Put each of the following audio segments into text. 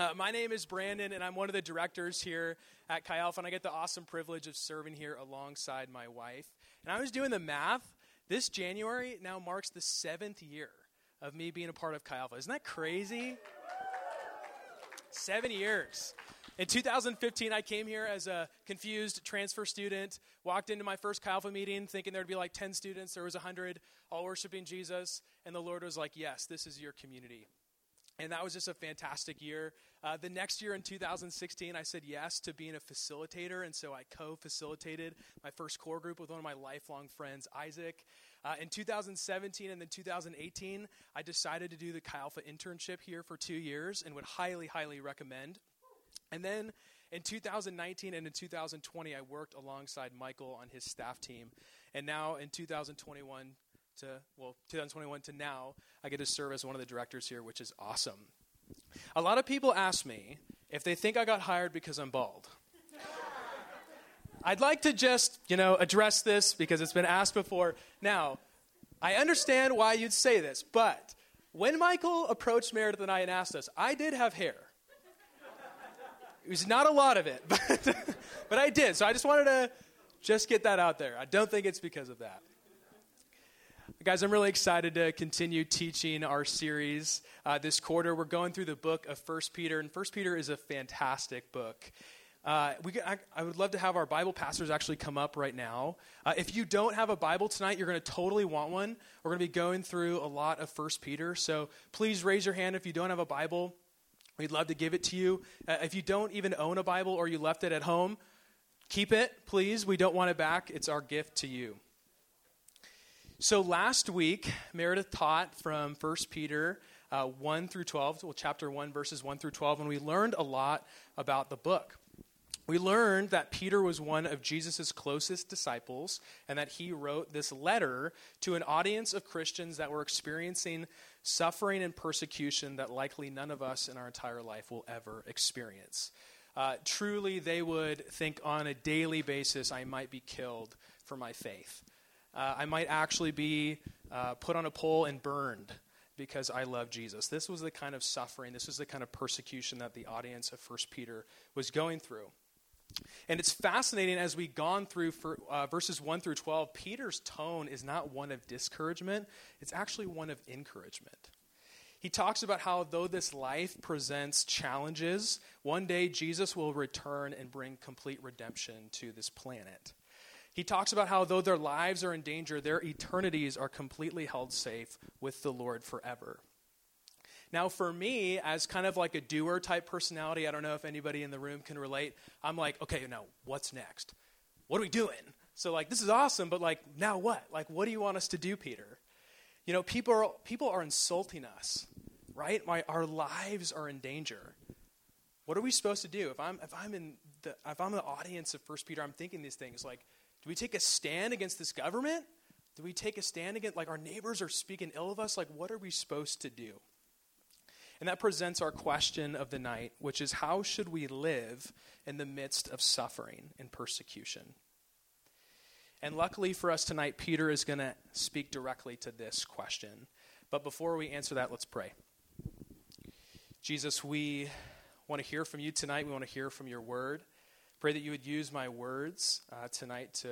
Uh, my name is Brandon, and I'm one of the directors here at Chi Alpha, and I get the awesome privilege of serving here alongside my wife. And I was doing the math. This January now marks the seventh year of me being a part of Chi Alpha. Isn't that crazy? Seven years. In 2015, I came here as a confused transfer student, walked into my first Chi Alpha meeting thinking there'd be like 10 students. There was 100, all worshiping Jesus. And the Lord was like, Yes, this is your community. And that was just a fantastic year. Uh, the next year in 2016, I said yes to being a facilitator. And so I co facilitated my first core group with one of my lifelong friends, Isaac. Uh, in 2017 and then 2018, I decided to do the Chi Alpha internship here for two years and would highly, highly recommend. And then in 2019 and in 2020, I worked alongside Michael on his staff team. And now in 2021 to, well, 2021 to now, I get to serve as one of the directors here, which is awesome. A lot of people ask me if they think I got hired because I'm bald. I'd like to just, you know, address this because it's been asked before. Now, I understand why you'd say this, but when Michael approached Meredith and I and asked us, I did have hair. It was not a lot of it, but, but I did. So I just wanted to just get that out there. I don't think it's because of that. Guys, I'm really excited to continue teaching our series uh, this quarter. We're going through the book of First Peter, and First Peter is a fantastic book. Uh, we, I, I, would love to have our Bible pastors actually come up right now. Uh, if you don't have a Bible tonight, you're going to totally want one. We're going to be going through a lot of First Peter, so please raise your hand if you don't have a Bible. We'd love to give it to you. Uh, if you don't even own a Bible or you left it at home, keep it, please. We don't want it back. It's our gift to you. So last week, Meredith taught from 1 Peter uh, 1 through 12, well, chapter 1, verses 1 through 12, and we learned a lot about the book. We learned that Peter was one of Jesus' closest disciples and that he wrote this letter to an audience of Christians that were experiencing suffering and persecution that likely none of us in our entire life will ever experience. Uh, truly, they would think on a daily basis, I might be killed for my faith. Uh, I might actually be uh, put on a pole and burned because I love Jesus. This was the kind of suffering, this was the kind of persecution that the audience of 1 Peter was going through. And it's fascinating as we've gone through for, uh, verses 1 through 12, Peter's tone is not one of discouragement, it's actually one of encouragement. He talks about how, though this life presents challenges, one day Jesus will return and bring complete redemption to this planet. He talks about how, though their lives are in danger, their eternities are completely held safe with the Lord forever. Now, for me, as kind of like a doer type personality, I don't know if anybody in the room can relate. I'm like, okay, now what's next? What are we doing? So, like, this is awesome, but like, now what? Like, what do you want us to do, Peter? You know, people are, people are insulting us, right? My, our lives are in danger. What are we supposed to do? If I'm, if I'm in the, if I'm the audience of First Peter, I'm thinking these things like, do we take a stand against this government? Do we take a stand against, like, our neighbors are speaking ill of us? Like, what are we supposed to do? And that presents our question of the night, which is how should we live in the midst of suffering and persecution? And luckily for us tonight, Peter is going to speak directly to this question. But before we answer that, let's pray. Jesus, we want to hear from you tonight. We want to hear from your word. Pray that you would use my words uh, tonight to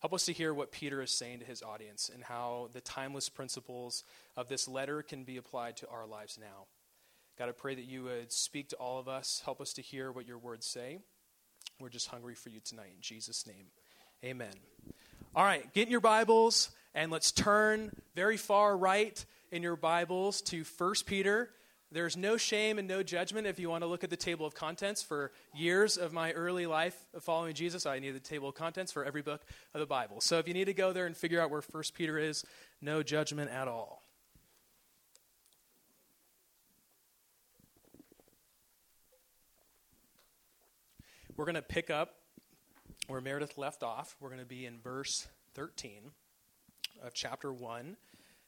help us to hear what Peter is saying to his audience and how the timeless principles of this letter can be applied to our lives now. God, I pray that you would speak to all of us, help us to hear what your words say. We're just hungry for you tonight. In Jesus' name, amen. All right, get in your Bibles and let's turn very far right in your Bibles to 1 Peter. There's no shame and no judgment if you want to look at the table of contents. For years of my early life of following Jesus, I needed the table of contents for every book of the Bible. So if you need to go there and figure out where 1 Peter is, no judgment at all. We're going to pick up where Meredith left off. We're going to be in verse 13 of chapter 1,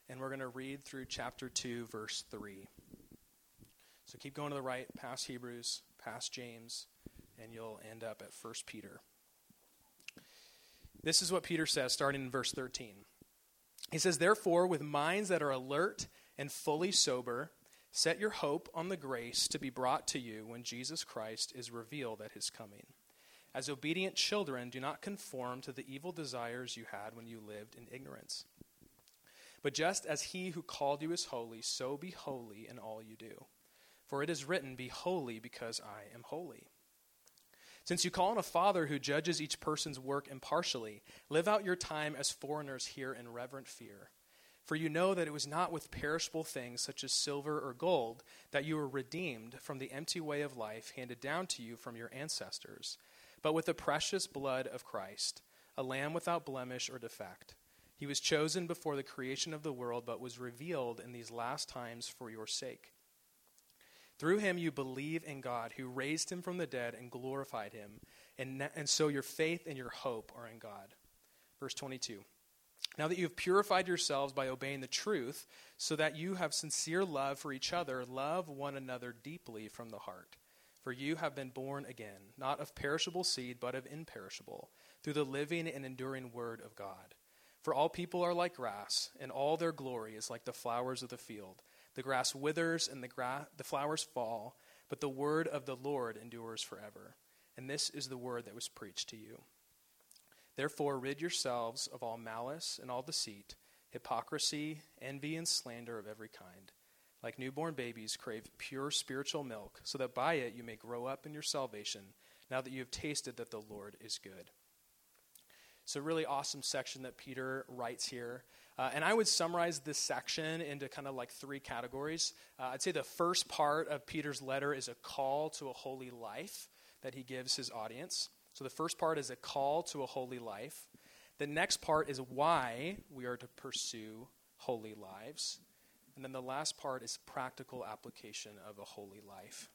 and we're going to read through chapter 2, verse 3. So keep going to the right, past Hebrews, past James, and you'll end up at 1 Peter. This is what Peter says, starting in verse 13. He says, Therefore, with minds that are alert and fully sober, Set your hope on the grace to be brought to you when Jesus Christ is revealed at his coming. As obedient children, do not conform to the evil desires you had when you lived in ignorance. But just as he who called you is holy, so be holy in all you do. For it is written, Be holy because I am holy. Since you call on a Father who judges each person's work impartially, live out your time as foreigners here in reverent fear. For you know that it was not with perishable things such as silver or gold that you were redeemed from the empty way of life handed down to you from your ancestors, but with the precious blood of Christ, a lamb without blemish or defect. He was chosen before the creation of the world, but was revealed in these last times for your sake. Through him you believe in God, who raised him from the dead and glorified him. And, and so your faith and your hope are in God. Verse 22. Now that you have purified yourselves by obeying the truth, so that you have sincere love for each other, love one another deeply from the heart. For you have been born again, not of perishable seed, but of imperishable, through the living and enduring word of God. For all people are like grass, and all their glory is like the flowers of the field. The grass withers and the, gra- the flowers fall, but the word of the Lord endures forever. And this is the word that was preached to you. Therefore, rid yourselves of all malice and all deceit, hypocrisy, envy, and slander of every kind. Like newborn babies, crave pure spiritual milk, so that by it you may grow up in your salvation, now that you have tasted that the Lord is good. It's a really awesome section that Peter writes here. Uh, and I would summarize this section into kind of like three categories. Uh, I'd say the first part of Peter's letter is a call to a holy life that he gives his audience. So the first part is a call to a holy life. The next part is why we are to pursue holy lives. And then the last part is practical application of a holy life.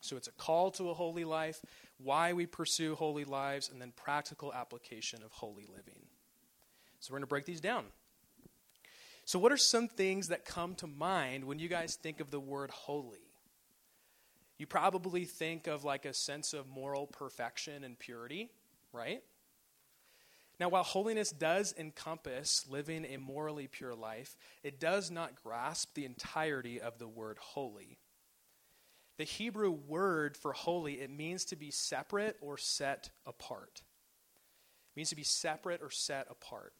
So it's a call to a holy life, why we pursue holy lives, and then practical application of holy living. So we're going to break these down. So, what are some things that come to mind when you guys think of the word holy? You probably think of like a sense of moral perfection and purity, right? Now, while holiness does encompass living a morally pure life, it does not grasp the entirety of the word holy. The Hebrew word for holy, it means to be separate or set apart. It means to be separate or set apart.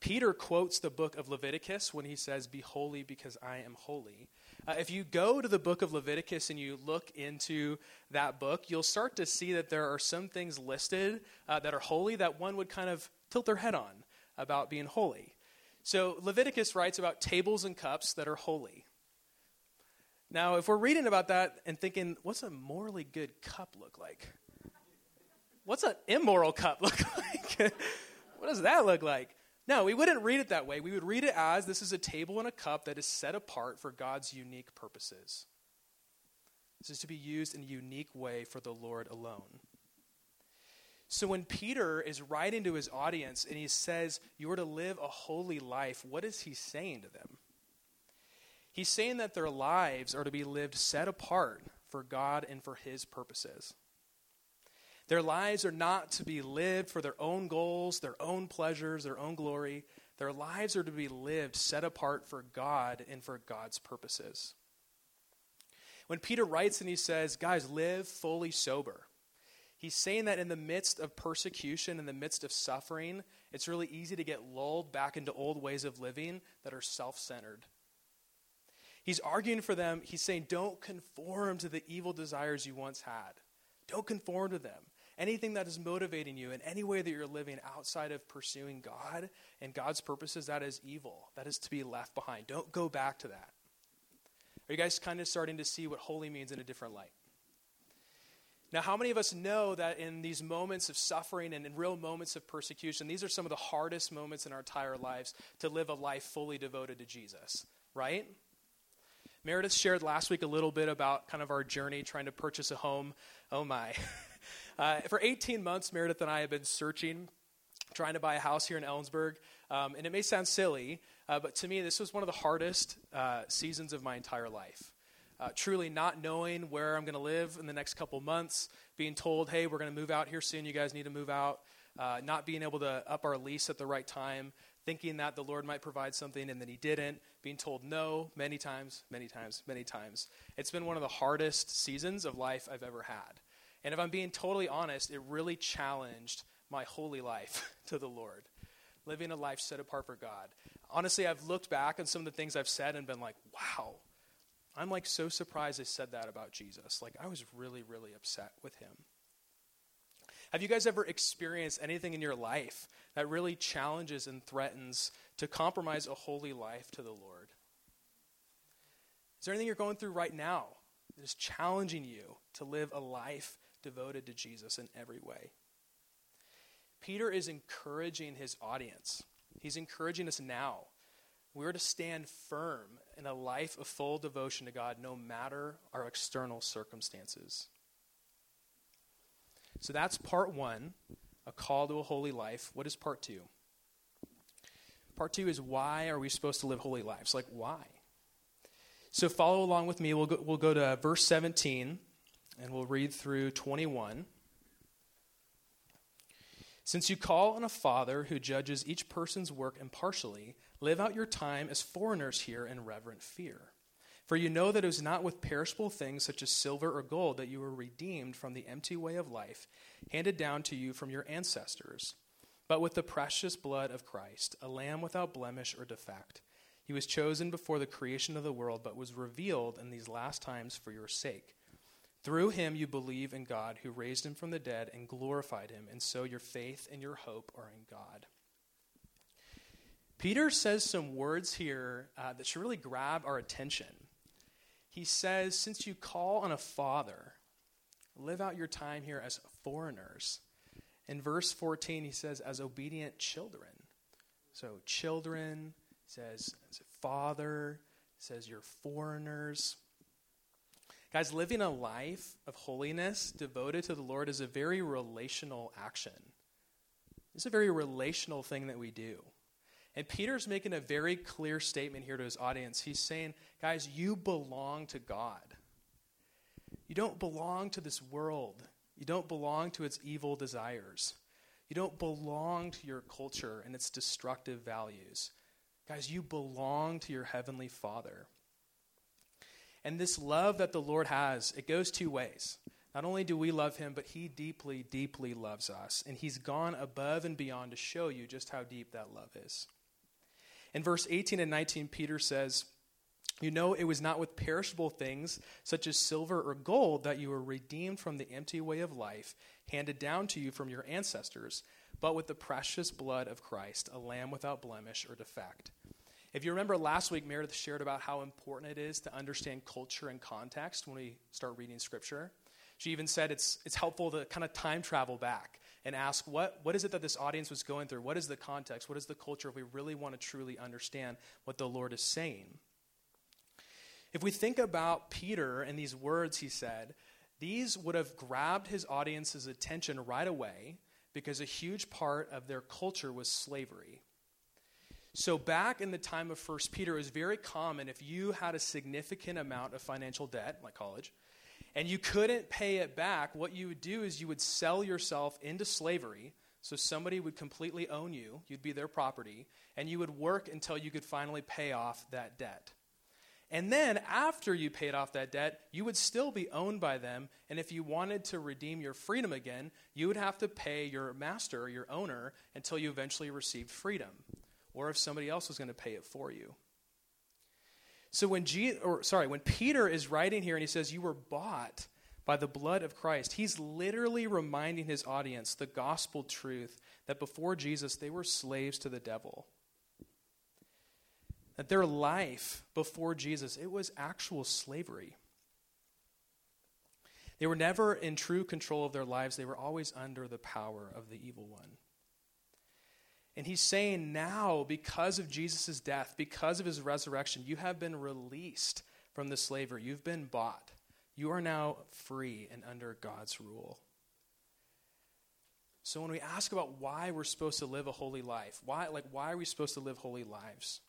Peter quotes the book of Leviticus when he says, Be holy because I am holy. Uh, if you go to the book of Leviticus and you look into that book, you'll start to see that there are some things listed uh, that are holy that one would kind of tilt their head on about being holy. So Leviticus writes about tables and cups that are holy. Now, if we're reading about that and thinking, what's a morally good cup look like? What's an immoral cup look like? what does that look like? No, we wouldn't read it that way. We would read it as this is a table and a cup that is set apart for God's unique purposes. This is to be used in a unique way for the Lord alone. So when Peter is writing to his audience and he says, You are to live a holy life, what is he saying to them? He's saying that their lives are to be lived set apart for God and for his purposes. Their lives are not to be lived for their own goals, their own pleasures, their own glory. Their lives are to be lived set apart for God and for God's purposes. When Peter writes and he says, Guys, live fully sober, he's saying that in the midst of persecution, in the midst of suffering, it's really easy to get lulled back into old ways of living that are self centered. He's arguing for them. He's saying, Don't conform to the evil desires you once had. Don't conform to them anything that is motivating you in any way that you're living outside of pursuing God and God's purposes, that is evil. That is to be left behind. Don't go back to that. Are you guys kind of starting to see what holy means in a different light? Now, how many of us know that in these moments of suffering and in real moments of persecution, these are some of the hardest moments in our entire lives to live a life fully devoted to Jesus, right? Meredith shared last week a little bit about kind of our journey trying to purchase a home. Oh my. Uh, for 18 months, Meredith and I have been searching, trying to buy a house here in Ellensburg. Um, and it may sound silly, uh, but to me, this was one of the hardest uh, seasons of my entire life. Uh, truly not knowing where I'm going to live in the next couple months, being told, hey, we're going to move out here soon, you guys need to move out, uh, not being able to up our lease at the right time, thinking that the Lord might provide something and then He didn't, being told no many times, many times, many times. It's been one of the hardest seasons of life I've ever had. And if I'm being totally honest, it really challenged my holy life to the Lord, living a life set apart for God. Honestly, I've looked back on some of the things I've said and been like, wow, I'm like so surprised I said that about Jesus. Like, I was really, really upset with him. Have you guys ever experienced anything in your life that really challenges and threatens to compromise a holy life to the Lord? Is there anything you're going through right now that is challenging you to live a life devoted to Jesus in every way? Peter is encouraging his audience. He's encouraging us now. We're to stand firm in a life of full devotion to God no matter our external circumstances. So that's part one, a call to a holy life. What is part two? Part two is why are we supposed to live holy lives? Like, why? So follow along with me. We'll go, we'll go to verse 17 and we'll read through 21. Since you call on a Father who judges each person's work impartially, live out your time as foreigners here in reverent fear. For you know that it was not with perishable things such as silver or gold that you were redeemed from the empty way of life handed down to you from your ancestors, but with the precious blood of Christ, a lamb without blemish or defect. He was chosen before the creation of the world, but was revealed in these last times for your sake. Through him you believe in God, who raised him from the dead and glorified him, and so your faith and your hope are in God. Peter says some words here uh, that should really grab our attention. He says, Since you call on a father, live out your time here as foreigners. In verse 14, he says, as obedient children. So, children, says, father, says, you're foreigners. Guys, living a life of holiness devoted to the Lord is a very relational action. It's a very relational thing that we do. And Peter's making a very clear statement here to his audience. He's saying, guys, you belong to God. You don't belong to this world. You don't belong to its evil desires. You don't belong to your culture and its destructive values. Guys, you belong to your heavenly Father. And this love that the Lord has, it goes two ways. Not only do we love him, but he deeply, deeply loves us. And he's gone above and beyond to show you just how deep that love is. In verse 18 and 19, Peter says, You know, it was not with perishable things, such as silver or gold, that you were redeemed from the empty way of life handed down to you from your ancestors, but with the precious blood of Christ, a lamb without blemish or defect. If you remember last week, Meredith shared about how important it is to understand culture and context when we start reading Scripture. She even said it's, it's helpful to kind of time travel back and ask what, what is it that this audience was going through? What is the context? What is the culture if we really want to truly understand what the Lord is saying? If we think about Peter and these words he said, these would have grabbed his audience's attention right away because a huge part of their culture was slavery. So, back in the time of First Peter, it was very common if you had a significant amount of financial debt, like college, and you couldn't pay it back, what you would do is you would sell yourself into slavery. So, somebody would completely own you, you'd be their property, and you would work until you could finally pay off that debt. And then, after you paid off that debt, you would still be owned by them. And if you wanted to redeem your freedom again, you would have to pay your master, your owner, until you eventually received freedom or if somebody else was going to pay it for you. So when or sorry, when Peter is writing here and he says you were bought by the blood of Christ, he's literally reminding his audience the gospel truth that before Jesus they were slaves to the devil. That their life before Jesus, it was actual slavery. They were never in true control of their lives. They were always under the power of the evil one. And he's saying now, because of Jesus' death, because of his resurrection, you have been released from the slavery. You've been bought. You are now free and under God's rule. So when we ask about why we're supposed to live a holy life, why like why are we supposed to live holy lives?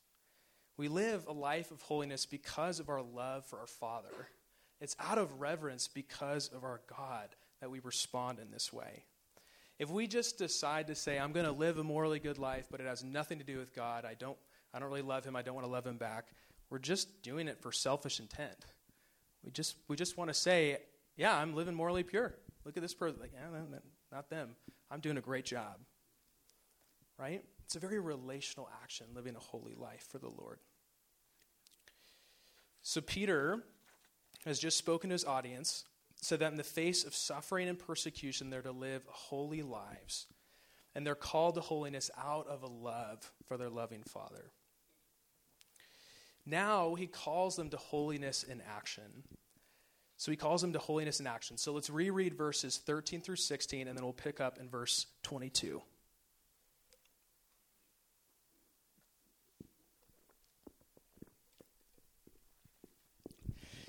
We live a life of holiness because of our love for our Father. It's out of reverence because of our God that we respond in this way. If we just decide to say, I'm going to live a morally good life, but it has nothing to do with God, I don't, I don't really love him, I don't want to love him back, we're just doing it for selfish intent. We just, we just want to say, yeah, I'm living morally pure. Look at this person. Like, yeah, no, not them. I'm doing a great job. Right? It's a very relational action, living a holy life for the Lord. So Peter has just spoken to his audience so that in the face of suffering and persecution, they're to live holy lives. And they're called to holiness out of a love for their loving Father. Now he calls them to holiness in action. So he calls them to holiness in action. So let's reread verses 13 through 16, and then we'll pick up in verse 22.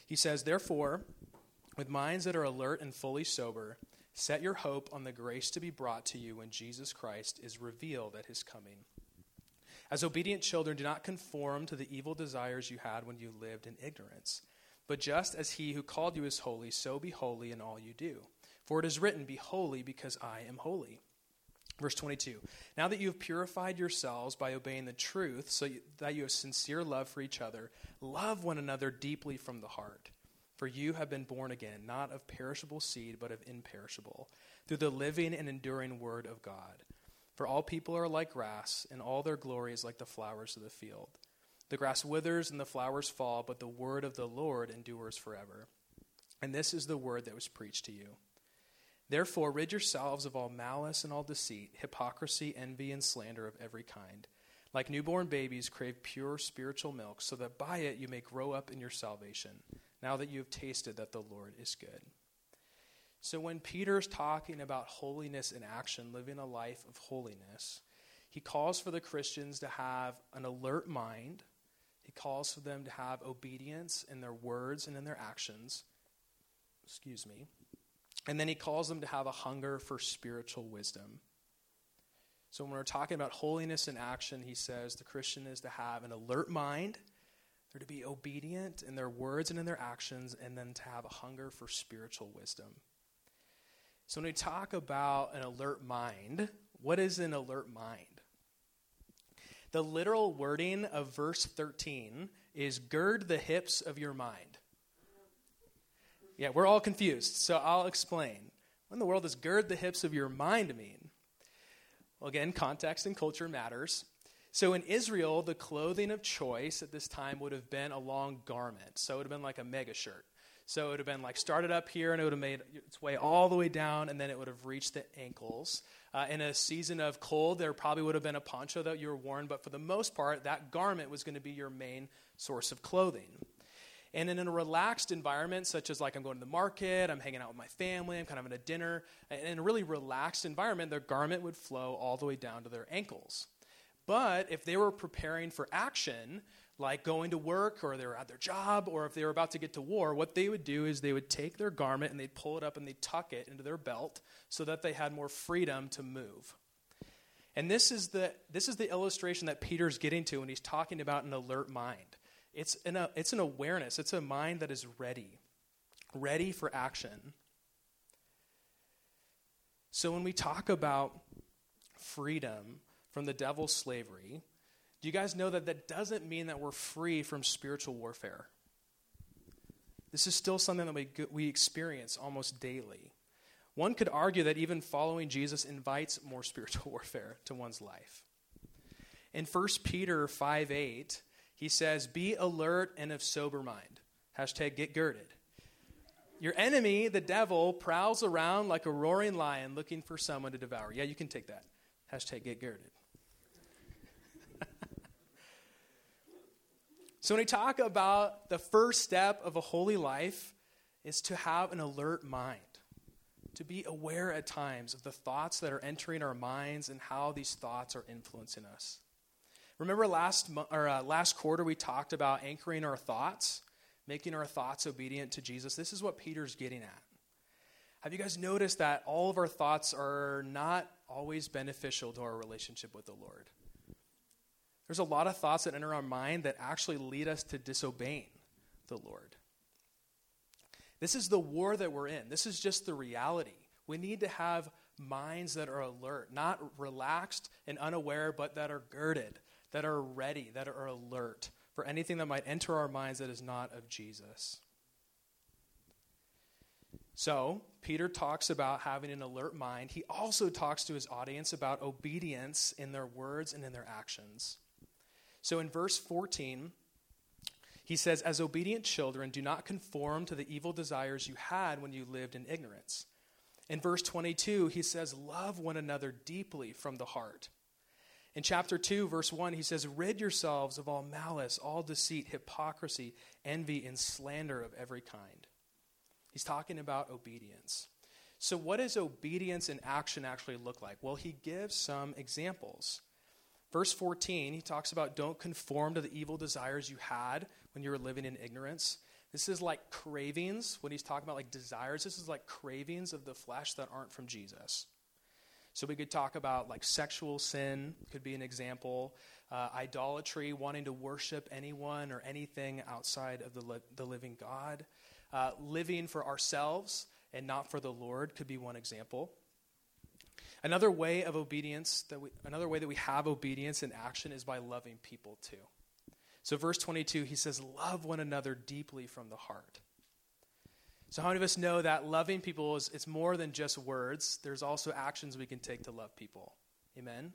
He says, Therefore, with minds that are alert and fully sober, set your hope on the grace to be brought to you when Jesus Christ is revealed at his coming. As obedient children, do not conform to the evil desires you had when you lived in ignorance. But just as he who called you is holy, so be holy in all you do. For it is written, Be holy, because I am holy. Verse 22 Now that you have purified yourselves by obeying the truth, so that you have sincere love for each other, love one another deeply from the heart. For you have been born again, not of perishable seed, but of imperishable, through the living and enduring word of God. For all people are like grass, and all their glory is like the flowers of the field. The grass withers and the flowers fall, but the word of the Lord endures forever. And this is the word that was preached to you. Therefore, rid yourselves of all malice and all deceit, hypocrisy, envy, and slander of every kind. Like newborn babies, crave pure spiritual milk, so that by it you may grow up in your salvation, now that you have tasted that the Lord is good. So, when Peter's talking about holiness in action, living a life of holiness, he calls for the Christians to have an alert mind. He calls for them to have obedience in their words and in their actions. Excuse me. And then he calls them to have a hunger for spiritual wisdom. So, when we're talking about holiness in action, he says the Christian is to have an alert mind, they're to be obedient in their words and in their actions, and then to have a hunger for spiritual wisdom. So, when we talk about an alert mind, what is an alert mind? The literal wording of verse 13 is gird the hips of your mind. Yeah, we're all confused, so I'll explain. What in the world does gird the hips of your mind mean? Well, again, context and culture matters. So in Israel, the clothing of choice at this time would have been a long garment. So it would have been like a mega shirt. So it would have been like started up here and it would have made its way all the way down and then it would have reached the ankles. Uh, in a season of cold, there probably would have been a poncho that you were worn, but for the most part, that garment was going to be your main source of clothing. And in a relaxed environment, such as like I'm going to the market, I'm hanging out with my family, I'm kind of in a dinner, in a really relaxed environment, their garment would flow all the way down to their ankles. But if they were preparing for action, like going to work or they were at their job or if they were about to get to war, what they would do is they would take their garment and they'd pull it up and they'd tuck it into their belt so that they had more freedom to move. And this is the, this is the illustration that Peter's getting to when he's talking about an alert mind. It's an, a, it's an awareness, it's a mind that is ready, ready for action. So when we talk about freedom from the devil's slavery, do you guys know that that doesn't mean that we're free from spiritual warfare? This is still something that we, we experience almost daily. One could argue that even following Jesus invites more spiritual warfare to one's life. In 1 Peter 5 8, he says, Be alert and of sober mind. Hashtag get girded. Your enemy, the devil, prowls around like a roaring lion looking for someone to devour. Yeah, you can take that. Hashtag get girded. So, when we talk about the first step of a holy life, is to have an alert mind, to be aware at times of the thoughts that are entering our minds and how these thoughts are influencing us. Remember last, or, uh, last quarter we talked about anchoring our thoughts, making our thoughts obedient to Jesus? This is what Peter's getting at. Have you guys noticed that all of our thoughts are not always beneficial to our relationship with the Lord? There's a lot of thoughts that enter our mind that actually lead us to disobeying the Lord. This is the war that we're in. This is just the reality. We need to have minds that are alert, not relaxed and unaware, but that are girded, that are ready, that are alert for anything that might enter our minds that is not of Jesus. So, Peter talks about having an alert mind. He also talks to his audience about obedience in their words and in their actions. So, in verse 14, he says, As obedient children, do not conform to the evil desires you had when you lived in ignorance. In verse 22, he says, Love one another deeply from the heart. In chapter 2, verse 1, he says, Rid yourselves of all malice, all deceit, hypocrisy, envy, and slander of every kind. He's talking about obedience. So, what does obedience in action actually look like? Well, he gives some examples. Verse 14, he talks about don't conform to the evil desires you had when you were living in ignorance. This is like cravings, when he's talking about like desires, this is like cravings of the flesh that aren't from Jesus. So we could talk about like sexual sin, could be an example, uh, idolatry, wanting to worship anyone or anything outside of the, li- the living God, uh, living for ourselves and not for the Lord could be one example. Another way of obedience that we, another way that we have obedience in action is by loving people too. So, verse 22, he says, Love one another deeply from the heart. So, how many of us know that loving people is it's more than just words? There's also actions we can take to love people. Amen?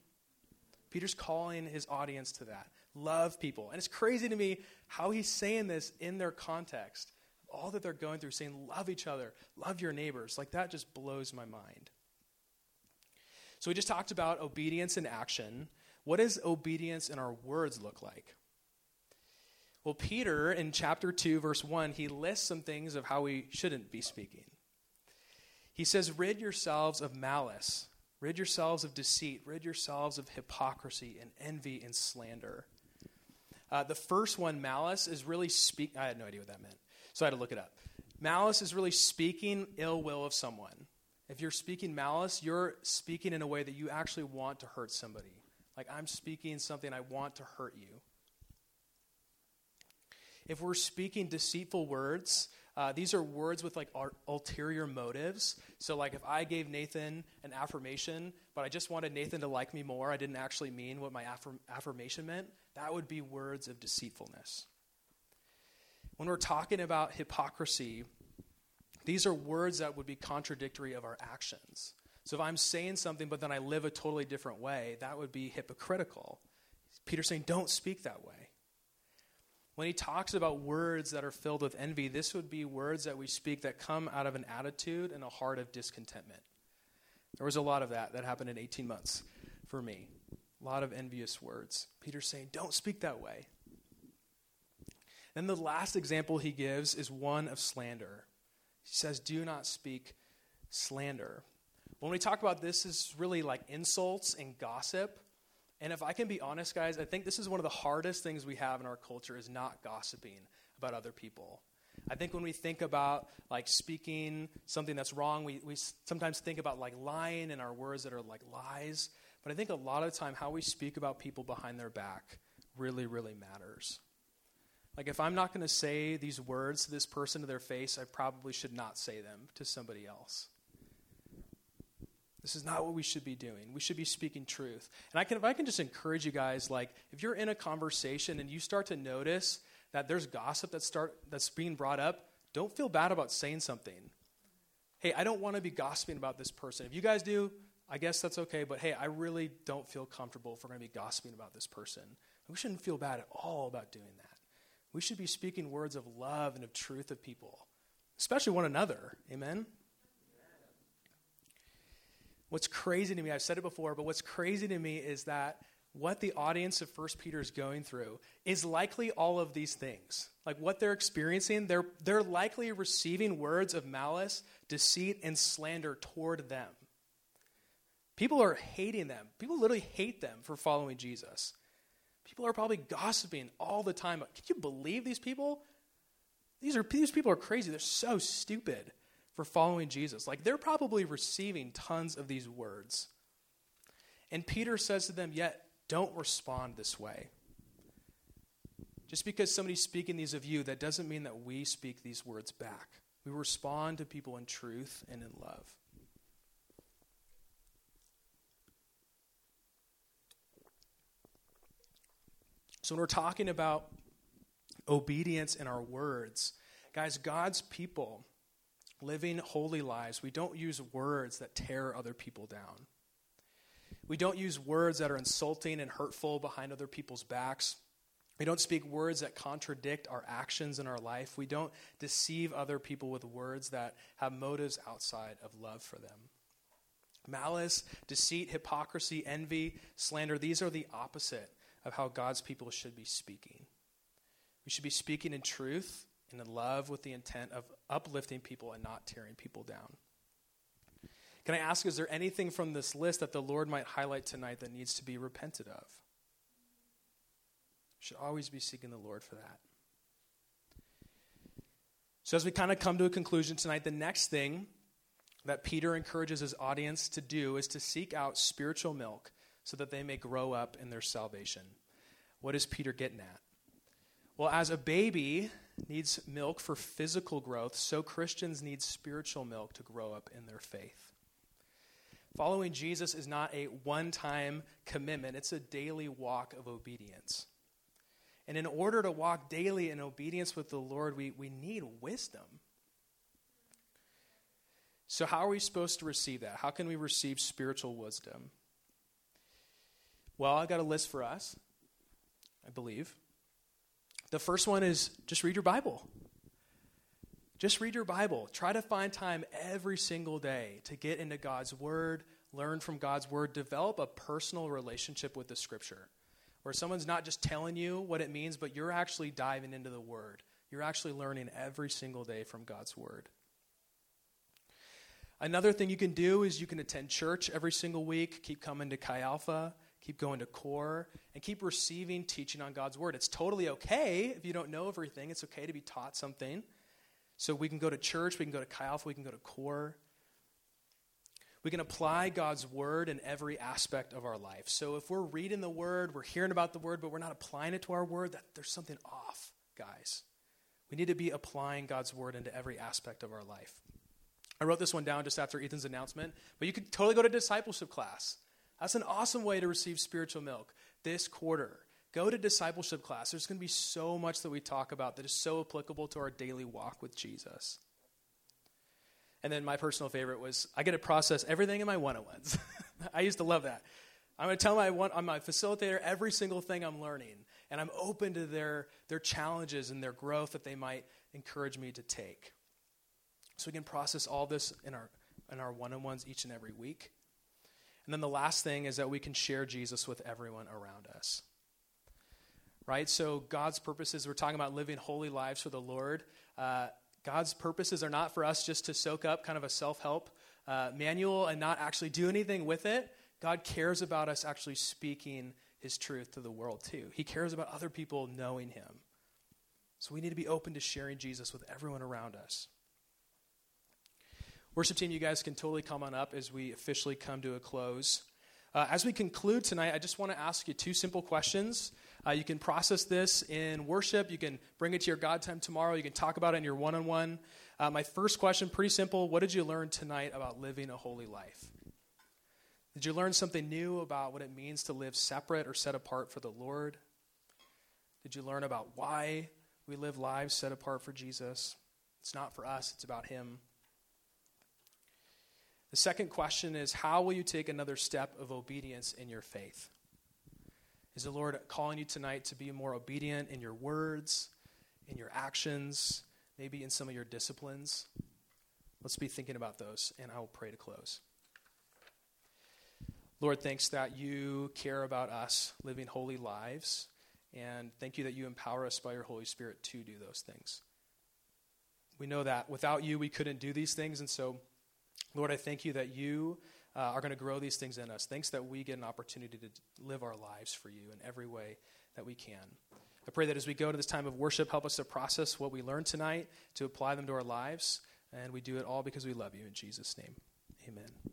Peter's calling his audience to that. Love people. And it's crazy to me how he's saying this in their context. All that they're going through, saying, love each other, love your neighbors. Like that just blows my mind. So we just talked about obedience in action. What does obedience in our words look like? Well, Peter in chapter 2, verse 1, he lists some things of how we shouldn't be speaking. He says, Rid yourselves of malice, rid yourselves of deceit, rid yourselves of hypocrisy and envy and slander. Uh, the first one, malice, is really speak. I had no idea what that meant, so I had to look it up. Malice is really speaking ill will of someone. If you're speaking malice, you're speaking in a way that you actually want to hurt somebody. Like, I'm speaking something I want to hurt you if we're speaking deceitful words, uh, these are words with like ulterior motives. So, like if I gave Nathan an affirmation, but I just wanted Nathan to like me more, I didn't actually mean what my affirm- affirmation meant, that would be words of deceitfulness. When we're talking about hypocrisy, these are words that would be contradictory of our actions. So, if I'm saying something, but then I live a totally different way, that would be hypocritical. Peter's saying, don't speak that way. When he talks about words that are filled with envy, this would be words that we speak that come out of an attitude and a heart of discontentment. There was a lot of that that happened in 18 months for me. A lot of envious words. Peter's saying, don't speak that way. Then the last example he gives is one of slander. Says, do not speak slander. When we talk about this, is really like insults and gossip. And if I can be honest, guys, I think this is one of the hardest things we have in our culture is not gossiping about other people. I think when we think about like speaking something that's wrong, we, we sometimes think about like lying in our words that are like lies. But I think a lot of the time how we speak about people behind their back really, really matters. Like if I'm not going to say these words to this person to their face, I probably should not say them to somebody else. This is not what we should be doing. We should be speaking truth. And I can, if I can just encourage you guys, like if you're in a conversation and you start to notice that there's gossip that start that's being brought up, don't feel bad about saying something. Hey, I don't want to be gossiping about this person. If you guys do, I guess that's okay. But hey, I really don't feel comfortable if we're going to be gossiping about this person. We shouldn't feel bad at all about doing that. We should be speaking words of love and of truth of people, especially one another. Amen. What's crazy to me, I've said it before, but what's crazy to me is that what the audience of First Peter is going through is likely all of these things. Like what they're experiencing, they're, they're likely receiving words of malice, deceit, and slander toward them. People are hating them. People literally hate them for following Jesus. People are probably gossiping all the time. Can you believe these people? These, are, these people are crazy. They're so stupid for following Jesus. Like they're probably receiving tons of these words. And Peter says to them, Yet don't respond this way. Just because somebody's speaking these of you, that doesn't mean that we speak these words back. We respond to people in truth and in love. So when we're talking about obedience in our words, guys, God's people living holy lives, we don't use words that tear other people down. We don't use words that are insulting and hurtful behind other people's backs. We don't speak words that contradict our actions in our life. We don't deceive other people with words that have motives outside of love for them. Malice, deceit, hypocrisy, envy, slander, these are the opposite of how God's people should be speaking. We should be speaking in truth and in love with the intent of uplifting people and not tearing people down. Can I ask, is there anything from this list that the Lord might highlight tonight that needs to be repented of? should always be seeking the Lord for that. So, as we kind of come to a conclusion tonight, the next thing that Peter encourages his audience to do is to seek out spiritual milk so that they may grow up in their salvation. What is Peter getting at? Well, as a baby needs milk for physical growth, so Christians need spiritual milk to grow up in their faith. Following Jesus is not a one time commitment, it's a daily walk of obedience. And in order to walk daily in obedience with the Lord, we, we need wisdom. So, how are we supposed to receive that? How can we receive spiritual wisdom? Well, I've got a list for us, I believe. The first one is just read your Bible. Just read your Bible. Try to find time every single day to get into God's Word, learn from God's Word, develop a personal relationship with the Scripture where someone's not just telling you what it means, but you're actually diving into the Word. You're actually learning every single day from God's Word. Another thing you can do is you can attend church every single week, keep coming to Chi Alpha, keep going to core, and keep receiving teaching on God's Word. It's totally okay if you don't know everything, it's okay to be taught something. So we can go to church, we can go to Chi Alpha, we can go to core. We can apply God's word in every aspect of our life. So if we're reading the word, we're hearing about the word, but we're not applying it to our word, that there's something off, guys. We need to be applying God's word into every aspect of our life. I wrote this one down just after Ethan's announcement, but you could totally go to discipleship class. That's an awesome way to receive spiritual milk this quarter. Go to discipleship class. There's going to be so much that we talk about that is so applicable to our daily walk with Jesus. And then my personal favorite was I get to process everything in my one on ones. I used to love that. I'm going to tell my, one, my facilitator every single thing I'm learning, and I'm open to their, their challenges and their growth that they might encourage me to take. So we can process all this in our, in our one on ones each and every week. And then the last thing is that we can share Jesus with everyone around us. Right? So God's purposes, we're talking about living holy lives for the Lord. Uh, God's purposes are not for us just to soak up kind of a self help uh, manual and not actually do anything with it. God cares about us actually speaking his truth to the world too. He cares about other people knowing him. So we need to be open to sharing Jesus with everyone around us. Worship team, you guys can totally come on up as we officially come to a close. Uh, as we conclude tonight, I just want to ask you two simple questions. Uh, you can process this in worship. You can bring it to your God time tomorrow. You can talk about it in your one on one. My first question, pretty simple. What did you learn tonight about living a holy life? Did you learn something new about what it means to live separate or set apart for the Lord? Did you learn about why we live lives set apart for Jesus? It's not for us, it's about Him. The second question is how will you take another step of obedience in your faith? Is the Lord calling you tonight to be more obedient in your words, in your actions, maybe in some of your disciplines? Let's be thinking about those, and I will pray to close. Lord, thanks that you care about us living holy lives, and thank you that you empower us by your Holy Spirit to do those things. We know that without you, we couldn't do these things, and so Lord, I thank you that you uh, are going to grow these things in us. Thanks that we get an opportunity to live our lives for you in every way that we can. I pray that as we go to this time of worship, help us to process what we learned tonight, to apply them to our lives, and we do it all because we love you. In Jesus' name, amen.